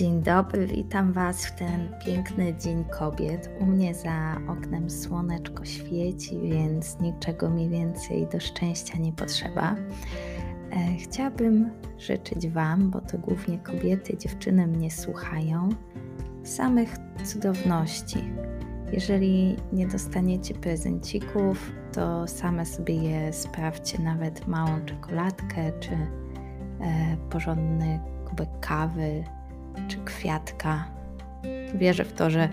Dzień dobry, witam Was w ten piękny Dzień Kobiet. U mnie za oknem słoneczko świeci, więc niczego mi więcej do szczęścia nie potrzeba. E, chciałabym życzyć Wam, bo to głównie kobiety, dziewczyny mnie słuchają, samych cudowności. Jeżeli nie dostaniecie prezencików, to same sobie je sprawdźcie, nawet małą czekoladkę czy e, porządny kubek kawy czy kwiatka. Wierzę w to, że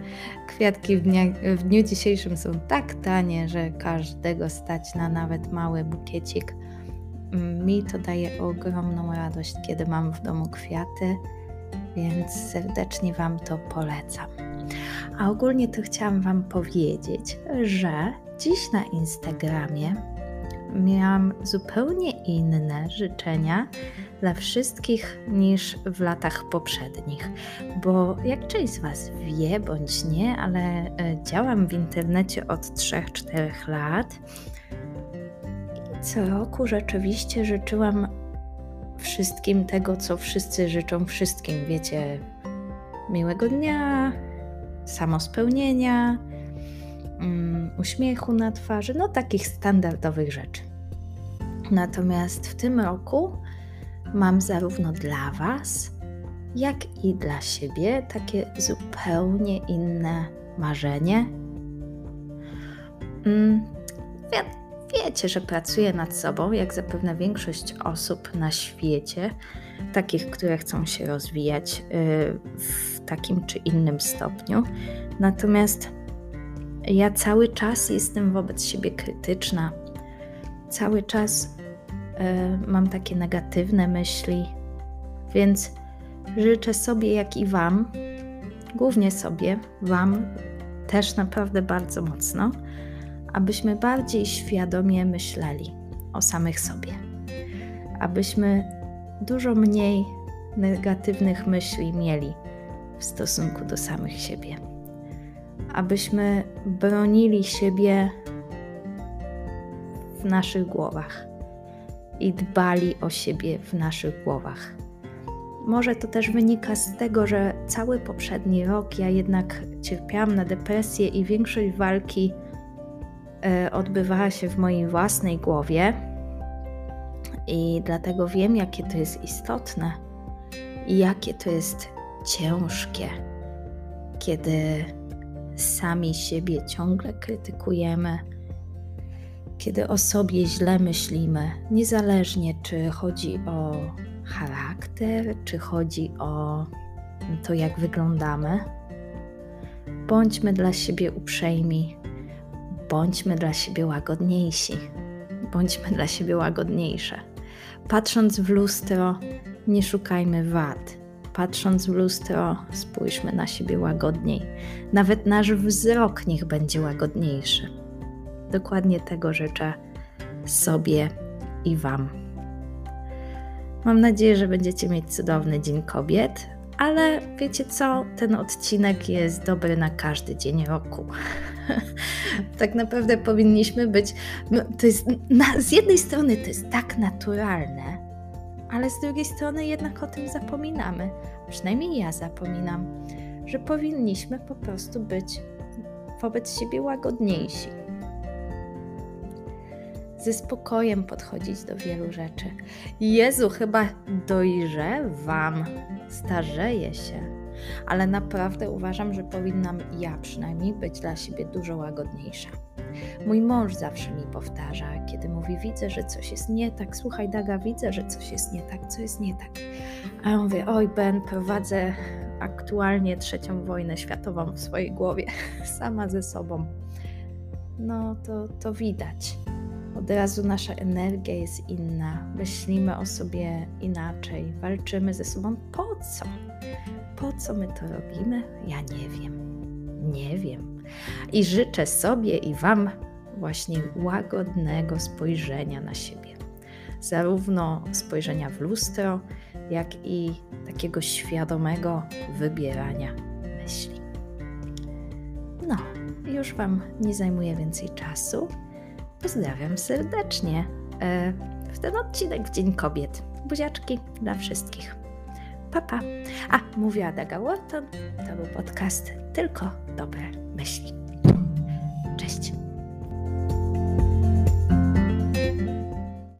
kwiatki w, dnia, w dniu dzisiejszym są tak tanie, że każdego stać na nawet mały bukiecik. Mi to daje ogromną radość, kiedy mam w domu kwiaty, więc serdecznie Wam to polecam. A ogólnie to chciałam Wam powiedzieć, że dziś na Instagramie miałam zupełnie inne życzenia dla wszystkich niż w latach poprzednich, bo jak część z Was wie bądź nie, ale e, działam w internecie od 3-4 lat i co roku rzeczywiście życzyłam wszystkim tego, co wszyscy życzą wszystkim. Wiecie, miłego dnia, samospełnienia, um, uśmiechu na twarzy, no takich standardowych rzeczy. Natomiast w tym roku mam zarówno dla Was, jak i dla siebie takie zupełnie inne marzenie. Um, wie, wiecie, że pracuję nad sobą, jak zapewne większość osób na świecie, takich, które chcą się rozwijać yy, w takim czy innym stopniu. Natomiast ja cały czas jestem wobec siebie krytyczna, cały czas y, mam takie negatywne myśli, więc życzę sobie, jak i Wam, głównie sobie, Wam też naprawdę bardzo mocno, abyśmy bardziej świadomie myśleli o samych sobie, abyśmy dużo mniej negatywnych myśli mieli w stosunku do samych siebie abyśmy bronili siebie w naszych głowach i dbali o siebie w naszych głowach. Może to też wynika z tego, że cały poprzedni rok ja jednak cierpiałam na depresję i większość walki e, odbywała się w mojej własnej głowie. I dlatego wiem, jakie to jest istotne i jakie to jest ciężkie, kiedy sami siebie ciągle krytykujemy, kiedy o sobie źle myślimy, niezależnie czy chodzi o charakter, czy chodzi o to, jak wyglądamy. Bądźmy dla siebie uprzejmi, bądźmy dla siebie łagodniejsi, bądźmy dla siebie łagodniejsze. Patrząc w lustro, nie szukajmy wad, patrząc w lustro, spójrzmy na siebie łagodniej. Nawet nasz wzrok niech będzie łagodniejszy. Dokładnie tego życzę sobie i Wam. Mam nadzieję, że będziecie mieć cudowny Dzień Kobiet, ale wiecie co? Ten odcinek jest dobry na każdy dzień roku. tak naprawdę powinniśmy być. No, to jest, na, z jednej strony to jest tak naturalne, ale z drugiej strony jednak o tym zapominamy, przynajmniej ja zapominam, że powinniśmy po prostu być wobec siebie łagodniejsi. Ze spokojem podchodzić do wielu rzeczy. Jezu, chyba dojrzewam, starzeję się ale naprawdę uważam, że powinnam ja przynajmniej być dla siebie dużo łagodniejsza. Mój mąż zawsze mi powtarza, kiedy mówi: Widzę, że coś jest nie tak. Słuchaj, Daga, widzę, że coś jest nie tak, co jest nie tak. A ja mówię: Oj, Ben, prowadzę aktualnie trzecią wojnę światową w swojej głowie, sama ze sobą. No to, to widać. Od razu nasza energia jest inna, myślimy o sobie inaczej, walczymy ze sobą. Po co? Po co my to robimy? Ja nie wiem. Nie wiem. I życzę sobie i Wam właśnie łagodnego spojrzenia na siebie. Zarówno spojrzenia w lustro, jak i takiego świadomego wybierania myśli. No, już Wam nie zajmuję więcej czasu. Pozdrawiam serdecznie e, w ten odcinek w Dzień Kobiet. Buziaczki dla wszystkich. Pa. A, mówiła Daga Watton, to był podcast Tylko Dobre Myśli. Cześć.